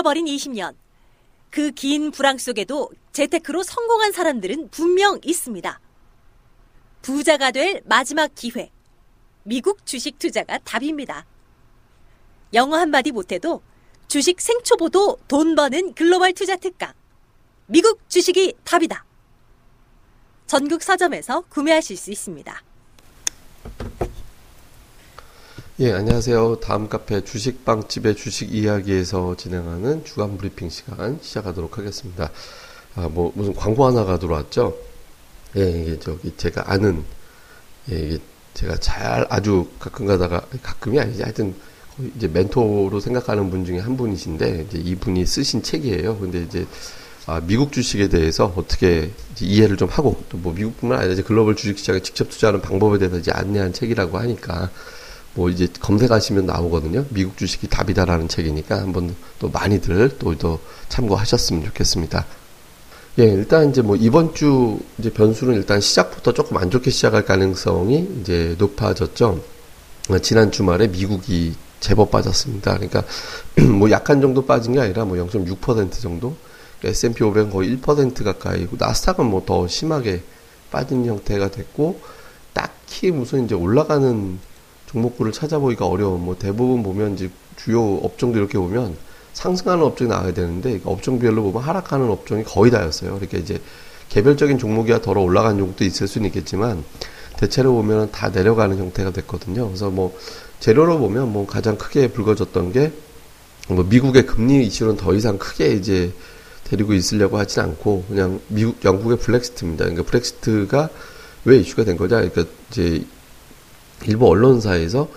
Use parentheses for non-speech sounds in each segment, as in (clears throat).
잃어버린 20년. 그 긴 불황 속에도 재테크로 성공한 사람들은 분명 있습니다. 부자가 될 마지막 기회. 미국 주식 투자가 답입니다. 영어 한마디 못해도 주식 생초보도 돈 버는 글로벌 투자 특강. 미국 주식이 답이다. 전국 서점에서 구매하실 수 있습니다. 예, 안녕하세요. 다음 카페 주식빵집의 주식 이야기에서 진행하는 주간 브리핑 시간 시작하도록 하겠습니다. 아, 뭐, 무슨 광고 하나가 들어왔죠? 예, 이게 저기 제가 아는, 예, 이게 제가 잘 아주 가끔 가다가, 가끔이 아니지. 하여튼, 이제 멘토로 생각하는 분 중에 한 분이신데, 이제 이분이 쓰신 책이에요. 근데 이제, 아, 미국 주식에 대해서 어떻게 이해를 좀 하고, 또 뭐 미국뿐만 아니라 이제 글로벌 주식 시장에 직접 투자하는 방법에 대해서 이제 안내한 책이라고 하니까, 뭐 이제 검색하시면 나오거든요. 미국 주식이 답이다라는 책이니까 한번 또 많이들 또, 또 참고하셨으면 좋겠습니다. 예, 일단 이제 뭐 이번 주 이제 변수는 일단 시작부터 조금 안 좋게 시작할 가능성이 이제 높아졌죠. 어, 지난 주말에 미국이 제법 빠졌습니다. 그러니까 (clears throat) 뭐 약한 정도 빠진 게 아니라 뭐 0.6% 정도. S&P 500은 거의 1% 가까이고 나스닥은 뭐 더 심하게 빠진 형태가 됐고 딱히 무슨 이제 올라가는 종목군을 찾아보기가 어려운 뭐 대부분 보면 이제 주요 업종들 이렇게 보면 상승하는 업종이 나와야 되는데 업종별로 보면 하락하는 업종이 거의 다였어요. 이렇게 이제 개별적인 종목이야 덜어 올라간 종목도 있을 수는 있겠지만 대체로 보면 다 내려가는 형태가 됐거든요. 그래서 뭐 재료로 보면 뭐 가장 크게 불거졌던 게 뭐 미국의 금리 이슈는 더 이상 크게 이제 데리고 있으려고 하진 않고 그냥 미국 영국의 블랙시트입니다. 그러니까 블랙시트가 왜 이슈가 된 거냐? 그러니까 이제 일부 언론사에서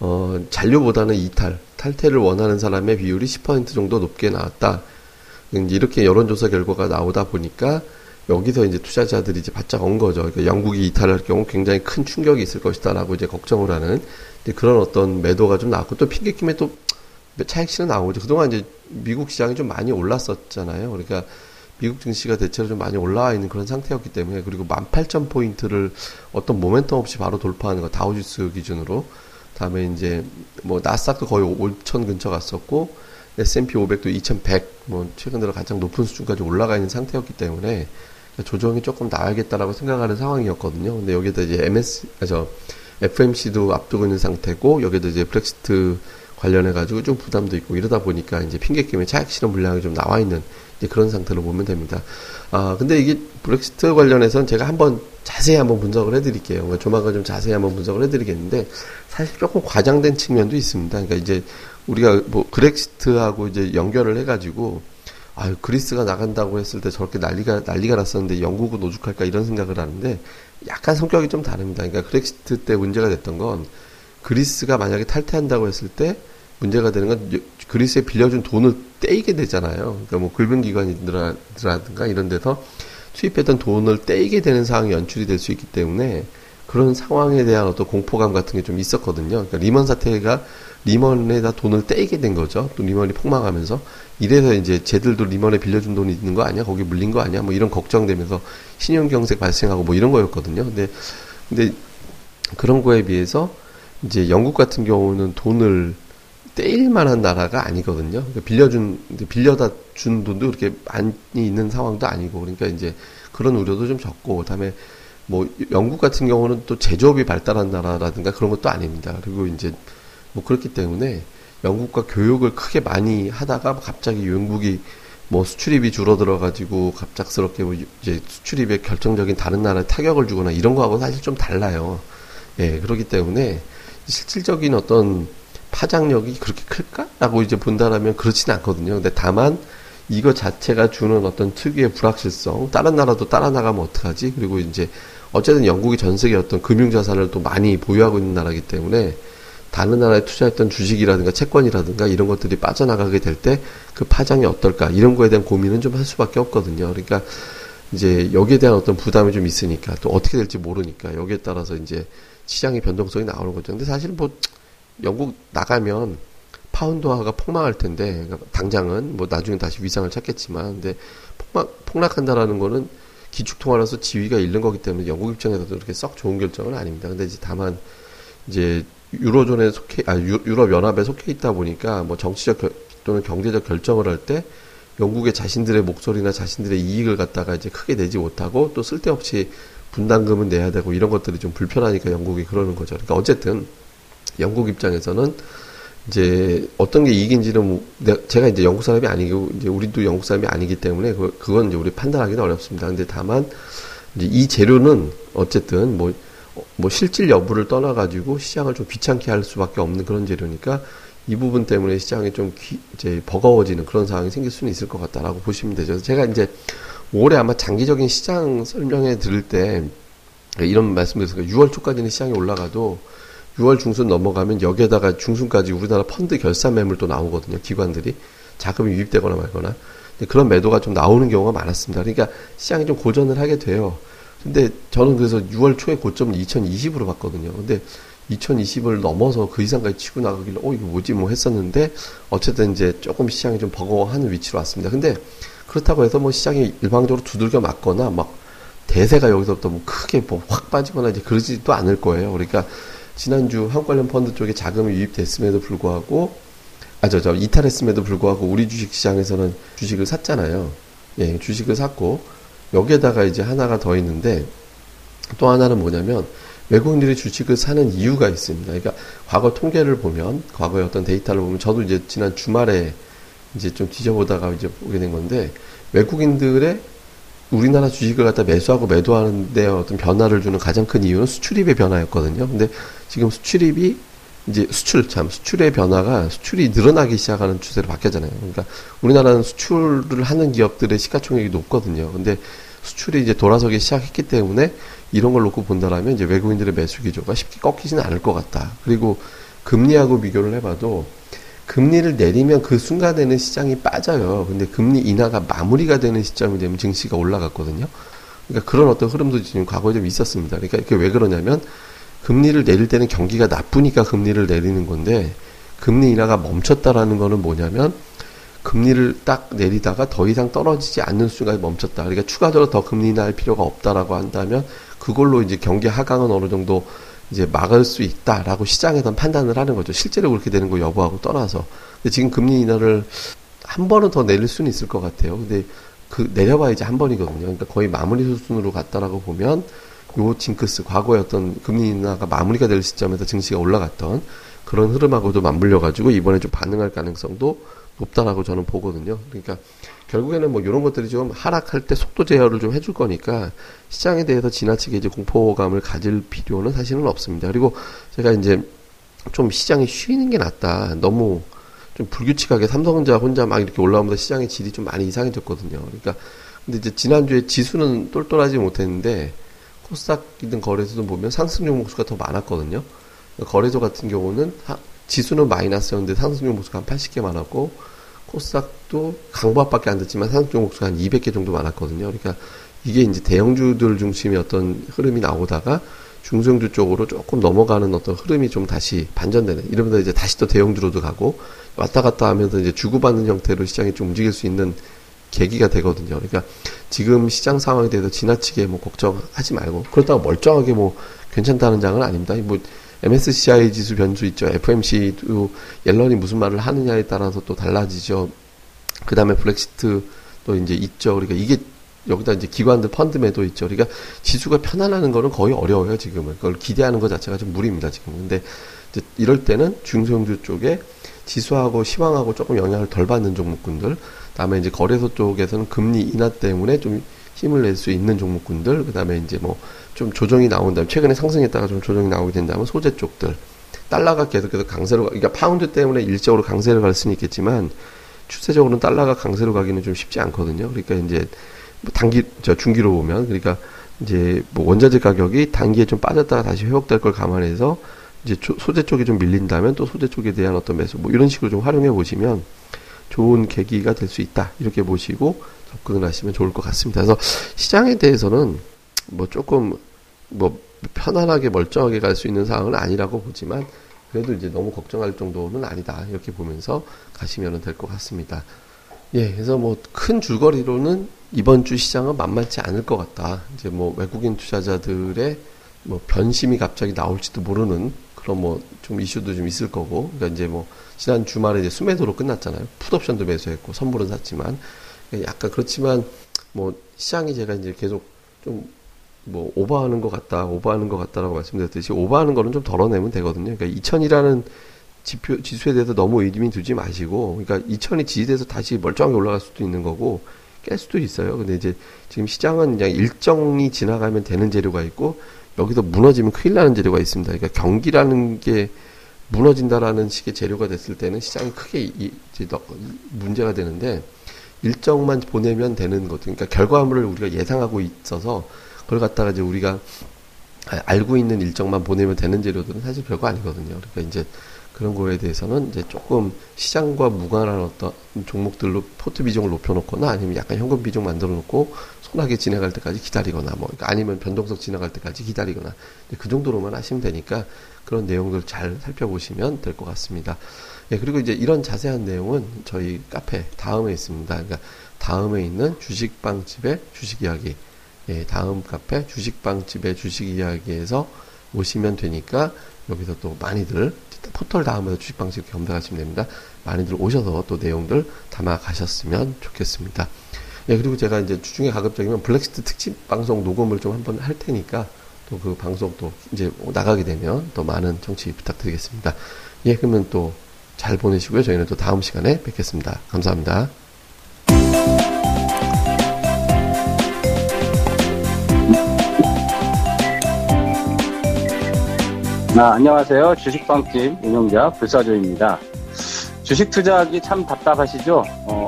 어, 잔류보다는 이탈, 탈퇴를 원하는 사람의 비율이 10% 정도 높게 나왔다. 이렇게 여론조사 결과가 나오다 보니까 여기서 이제 투자자들이 이제 바짝 온 거죠. 그러니까 영국이 이탈할 경우 굉장히 큰 충격이 있을 것이다라고 이제 걱정을 하는 그런 어떤 매도가 좀 나왔고 또 핑계김에 또 차익실은 나오죠. 그동안 이제 미국 시장이 좀 많이 올랐었잖아요. 그러니까 미국 증시가 대체로 좀 많이 올라와 있는 그런 상태였기 때문에 그리고 18,000포인트를 어떤 모멘텀 없이 바로 돌파하는 거 다우지수 기준으로 다음에 이제 뭐 나스닥도 거의 5,000 근처 갔었고 S&P 500도 2,100 뭐 최근 들어 가장 높은 수준까지 올라가 있는 상태였기 때문에 조정이 조금 나야겠다라고 생각하는 상황이었거든요. 근데 여기다 이제 MS 아, 저 FMC도 앞두고 있는 상태고 여기도 이제 브렉시트 관련해 가지고 좀 부담도 있고 이러다 보니까 이제 핑계김에 차익 실현 물량이 좀 나와 있는 그런 상태로 보면 됩니다. 아, 근데 이게 브렉시트 관련해서는 제가 한번 자세히 한번 분석을 해드릴게요. 조만간 좀 자세히 한번 분석을 해드리겠는데 사실 조금 과장된 측면도 있습니다. 그러니까 이제 우리가 뭐 브렉시트하고 이제 연결을 해가지고 아유 그리스가 나간다고 했을 때 저렇게 난리가 난리가 났었는데 영국은 오죽할까 이런 생각을 하는데 약간 성격이 좀 다릅니다. 그러니까 그렉시트 때 문제가 됐던 건 그리스가 만약에 탈퇴한다고 했을 때 문제가 되는 건 그리스에 빌려준 돈을 떼이게 되잖아요. 그러니까 뭐 금융 기관이라든가 이런 데서 투입했던 돈을 떼이게 되는 상황이 연출이 될 수 있기 때문에 그런 상황에 대한 어떤 공포감 같은 게 좀 있었거든요. 그러니까 리먼 사태가 리먼에다 돈을 떼이게 된 거죠. 또 리먼이 폭망하면서 이래서 이제 쟤들도 리먼에 빌려준 돈이 있는 거 아니야? 거기 물린 거 아니야? 뭐 이런 걱정되면서 신용경색 발생하고 뭐 이런 거였거든요. 근데 근데 그런 거에 비해서 이제 영국 같은 경우는 돈을 떼일 만한 나라가 아니거든요. 그러니까 빌려준, 빌려다 준 돈도 그렇게 많이 있는 상황도 아니고, 그러니까 이제 그런 우려도 좀 적고, 그 다음에 뭐 영국 같은 경우는 또 제조업이 발달한 나라라든가 그런 것도 아닙니다. 그리고 이제 뭐 그렇기 때문에 영국과 교육을 크게 많이 하다가 갑자기 영국이 뭐 수출입이 줄어들어 가지고 갑작스럽게 뭐 이제 수출입에 결정적인 다른 나라에 타격을 주거나 이런 거하고 사실 좀 달라요. 예, 그렇기 때문에 실질적인 어떤 파장력이 그렇게 클까라고 이제 본다라면 그렇지는 않거든요. 근데 다만 이거 자체가 주는 어떤 특유의 불확실성, 다른 나라도 따라 나가면 어떡하지? 그리고 이제 어쨌든 영국이 전 세계 어떤 금융 자산을 또 많이 보유하고 있는 나라이기 때문에 다른 나라에 투자했던 주식이라든가 채권이라든가 이런 것들이 빠져나가게 될 때 그 파장이 어떨까 이런 거에 대한 고민은 좀 할 수밖에 없거든요. 그러니까 이제 여기에 대한 어떤 부담이 좀 있으니까 또 어떻게 될지 모르니까 여기에 따라서 이제 시장의 변동성이 나오는 거죠. 근데 사실 뭐 영국 나가면 파운드화가 폭망할 텐데 그러니까 당장은 뭐 나중에 다시 위상을 찾겠지만 근데 폭락 폭락한다라는 거는 기축통화로서 지위가 잃는 거기 때문에 영국 입장에서도 그렇게 썩 좋은 결정은 아닙니다. 근데 이제 다만 이제 유로존에 속해 아 유, 유럽 연합에 속해 있다 보니까 뭐 정치적 겨, 또는 경제적 결정을 할 때 영국의 자신들의 목소리나 자신들의 이익을 갖다가 이제 크게 내지 못하고 또 쓸데없이 분담금은 내야 되고 이런 것들이 좀 불편하니까 영국이 그러는 거죠. 그러니까 어쨌든 영국 입장에서는 이제 어떤 게 이익인지는 뭐 제가 이제 영국 사람이 아니고 이제 우리도 영국 사람이 아니기 때문에 그, 그건 이제 우리 판단하기는 어렵습니다. 근데 다만 이제 이 재료는 어쨌든 뭐 뭐 실질 여부를 떠나가지고 시장을 좀 귀찮게 할 수밖에 없는 그런 재료니까 이 부분 때문에 시장이 좀 귀, 이제 버거워지는 그런 상황이 생길 수는 있을 것 같다라고 보시면 되죠. 제가 이제 올해 아마 장기적인 시장 설명회 들을 때 이런 말씀드렸어요. 6월 초까지는 시장이 올라가도 6월 중순 넘어가면 여기에다가 중순까지 우리나라 펀드 결산 매물 도 나오거든요. 기관들이 자금이 유입되거나 말거나 그런 매도가 좀 나오는 경우가 많았습니다. 그러니까 시장이 좀 고전을 하게 돼요. 근데 저는 그래서 6월 초에 고점을 2020으로 봤거든요. 근데 2020을 넘어서 그 이상까지 치고 나가길래 어 이거 뭐지 뭐 했었는데 어쨌든 이제 조금 시장이 좀 버거워하는 위치로 왔습니다. 근데 그렇다고 해서 뭐 시장이 일방적으로 두들겨 맞거나 막 대세가 여기서부터 뭐 크게 뭐 확 빠지거나 이제 그러지도 않을 거예요. 그러니까 지난주 한국 관련 펀드 쪽에 자금이 유입됐음에도 불구하고 아 저 저 이탈했음에도 불구하고 우리 주식 시장에서는 주식을 샀잖아요. 예, 주식을 샀고 여기에다가 이제 하나가 더 있는데 또 하나는 뭐냐면 외국인들이 주식을 사는 이유가 있습니다. 그러니까 과거 통계를 보면 과거의 어떤 데이터를 보면 저도 이제 지난 주말에 이제 좀 뒤져보다가 이제 보게 된 건데 외국인들의 우리나라 주식을 갖다 매수하고 매도하는데 어떤 변화를 주는 가장 큰 이유는 수출입의 변화였거든요. 근데 지금 수출입이 이제 수출 참 수출의 변화가 수출이 늘어나기 시작하는 추세로 바뀌었잖아요. 그러니까 우리나라는 수출을 하는 기업들의 시가총액이 높거든요. 근데 수출이 이제 돌아서기 시작했기 때문에 이런 걸 놓고 본다라면 이제 외국인들의 매수 기조가 쉽게 꺾이지는 않을 것 같다. 그리고 금리하고 비교를 해봐도 금리를 내리면 그 순간에는 시장이 빠져요. 근데 금리 인하가 마무리가 되는 시점이 되면 증시가 올라갔거든요. 그러니까 그런 어떤 흐름도 지금 과거에 좀 있었습니다. 그러니까 이게 왜 그러냐면 금리를 내릴 때는 경기가 나쁘니까 금리를 내리는 건데 금리 인하가 멈췄다라는 거는 뭐냐면 금리를 딱 내리다가 더 이상 떨어지지 않는 수준까지 멈췄다. 그러니까 추가적으로 더 금리 인하할 필요가 없다라고 한다면 그걸로 이제 경기 하강은 어느 정도 이제 막을 수 있다라고 시장에선 판단을 하는 거죠. 실제로 그렇게 되는 거 여부하고 떠나서. 근데 지금 금리 인하를 한 번은 더 내릴 수는 있을 것 같아요. 근데 그 내려봐야 이제 한 번이거든요. 그러니까 거의 마무리 수준으로 갔다라고 보면 요 징크스 과거의 어떤 금리 인하가 마무리가 될 시점에서 증시가 올라갔던 그런 흐름하고도 맞물려 가지고 이번에 좀 반응할 가능성도 높다라고 저는 보거든요. 그러니까 결국에는 뭐 이런 것들이 좀 하락할 때 속도 제어를 좀 해줄 거니까 시장에 대해서 지나치게 이제 공포감을 가질 필요는 사실은 없습니다. 그리고 제가 이제 좀 시장이 쉬는 게 낫다. 너무 좀 불규칙하게 삼성전자 혼자 막 이렇게 올라오면서 시장의 질이 좀 많이 이상해졌거든요. 그러니까 근데 이제 지난주에 지수는 똘똘하지 못했는데 코스닥이든 거래소든 보면 상승 종목수가 더 많았거든요. 거래소 같은 경우는 하, 지수는 마이너스였는데 상승 종목수가 한 80개 많았고 코스닥도 강보합밖에 안 됐지만 상승 종목수가 한 200개 정도 많았거든요. 그러니까 이게 이제 대형주들 중심의 어떤 흐름이 나오다가 중성주 쪽으로 조금 넘어가는 어떤 흐름이 좀 다시 반전되는 이러면서 이제 다시 또 대형주로도 가고 왔다 갔다 하면서 이제 주고받는 형태로 시장이 좀 움직일 수 있는 계기가 되거든요. 그러니까 지금 시장 상황에 대해서 지나치게 뭐 걱정하지 말고 그렇다고 멀쩡하게 뭐 괜찮다는 장은 아닙니다. 뭐 MSCI 지수 변수 있죠. FMC도 옐런이 무슨 말을 하느냐에 따라서 또 달라지죠. 그 다음에 브렉시트 또 이제 있죠. 그러니까 이게 여기다 이제 기관들 펀드 매도 있죠. 그러니까 지수가 편안하는 거는 거의 어려워요, 지금은. 그걸 기대하는 것 자체가 좀 무리입니다, 지금. 근데 이럴 때는 중소형주 쪽에 지수하고 시황하고 조금 영향을 덜 받는 종목군들, 다음에 이제 거래소 쪽에서는 금리 인하 때문에 좀 힘을 낼 수 있는 종목군들, 그 다음에 이제 뭐 좀 조정이 나온다면, 최근에 상승했다가 좀 조정이 나오게 된다면 소재 쪽들, 달러가 계속해서 강세로, 가, 그러니까 파운드 때문에 일시적으로 강세를 갈 수는 있겠지만, 추세적으로는 달러가 강세로 가기는 좀 쉽지 않거든요. 그러니까 이제 뭐 단기, 저 중기로 보면, 그러니까 이제 뭐 원자재 가격이 단기에 좀 빠졌다가 다시 회복될 걸 감안해서 이제 소재 쪽이 좀 밀린다면 또 소재 쪽에 대한 어떤 매수, 뭐 이런 식으로 좀 활용해 보시면 좋은 계기가 될 수 있다. 이렇게 보시고 접근을 하시면 좋을 것 같습니다. 그래서 시장에 대해서는 뭐 조금 뭐 편안하게 멀쩡하게 갈 수 있는 상황은 아니라고 보지만 그래도 이제 너무 걱정할 정도는 아니다. 이렇게 보면서 가시면 될 것 같습니다. 예, 그래서 뭐 큰 줄거리로는 이번 주 시장은 만만치 않을 것 같다. 이제 뭐 외국인 투자자들의 뭐 변심이 갑자기 나올지도 모르는 그런 뭐좀 이슈도 좀 있을 거고 그러니까 이제 뭐 지난 주말에 이제 수매도로 끝났잖아요. 풋옵션도 매수했고 선물은 샀지만 약간 그렇지만 뭐 시장이 제가 이제 계속 좀 뭐 오버하는 것 같다, 오버하는 것 같다라고 말씀드렸듯이 오버하는 거는 좀 덜어내면 되거든요. 그러니까 2000이라는 지표 지수에 대해서 너무 의미 두지 마시고, 그러니까 2000이 지지돼서 다시 멀쩡하게 올라갈 수도 있는 거고 깰 수도 있어요. 근데 이제 지금 시장은 그냥 일정이 지나가면 되는 재료가 있고 여기서 무너지면 큰일 나는 재료가 있습니다. 그러니까 경기라는 게 무너진다라는 식의 재료가 됐을 때는 시장이 크게 문제가 되는데 일정만 보내면 되는 것. 그러니까 결과물을 우리가 예상하고 있어서 그걸 갖다가 이제 우리가 알고 있는 일정만 보내면 되는 재료들은 사실 별거 아니거든요. 그러니까 이제 그런 거에 대해서는 이제 조금 시장과 무관한 어떤 종목들로 포트 비중을 높여놓거나 아니면 약간 현금 비중 만들어 놓고 손하게 지나갈 때까지 기다리거나 뭐 그러니까 아니면 변동성 지나갈 때까지 기다리거나 그 정도로만 하시면 되니까 그런 내용들 잘 살펴보시면 될 것 같습니다. 예, 그리고 이제 이런 자세한 내용은 저희 카페 다음에 있습니다. 그러니까 다음에 있는 주식빵집의 주식 이야기. 예, 다음 카페 주식빵집의 주식 이야기에서 오시면 되니까 여기서 또 많이들 포털 다음에서 주식빵집 검색하시면 됩니다. 많이들 오셔서 또 내용들 담아 가셨으면 좋겠습니다. 예, 그리고 제가 이제 주중에 가급적이면 블랙시트 특집 방송 녹음을 좀 한번 할 테니까 또 그 방송 또 이제 나가게 되면 또 많은 청취 부탁드리겠습니다. 예, 그러면 또 잘 보내시고요. 저희는 또 다음 시간에 뵙겠습니다. 감사합니다. 아, 안녕하세요. 주식방집 운영자 불사조입니다. 주식 투자하기 참 답답하시죠? 어,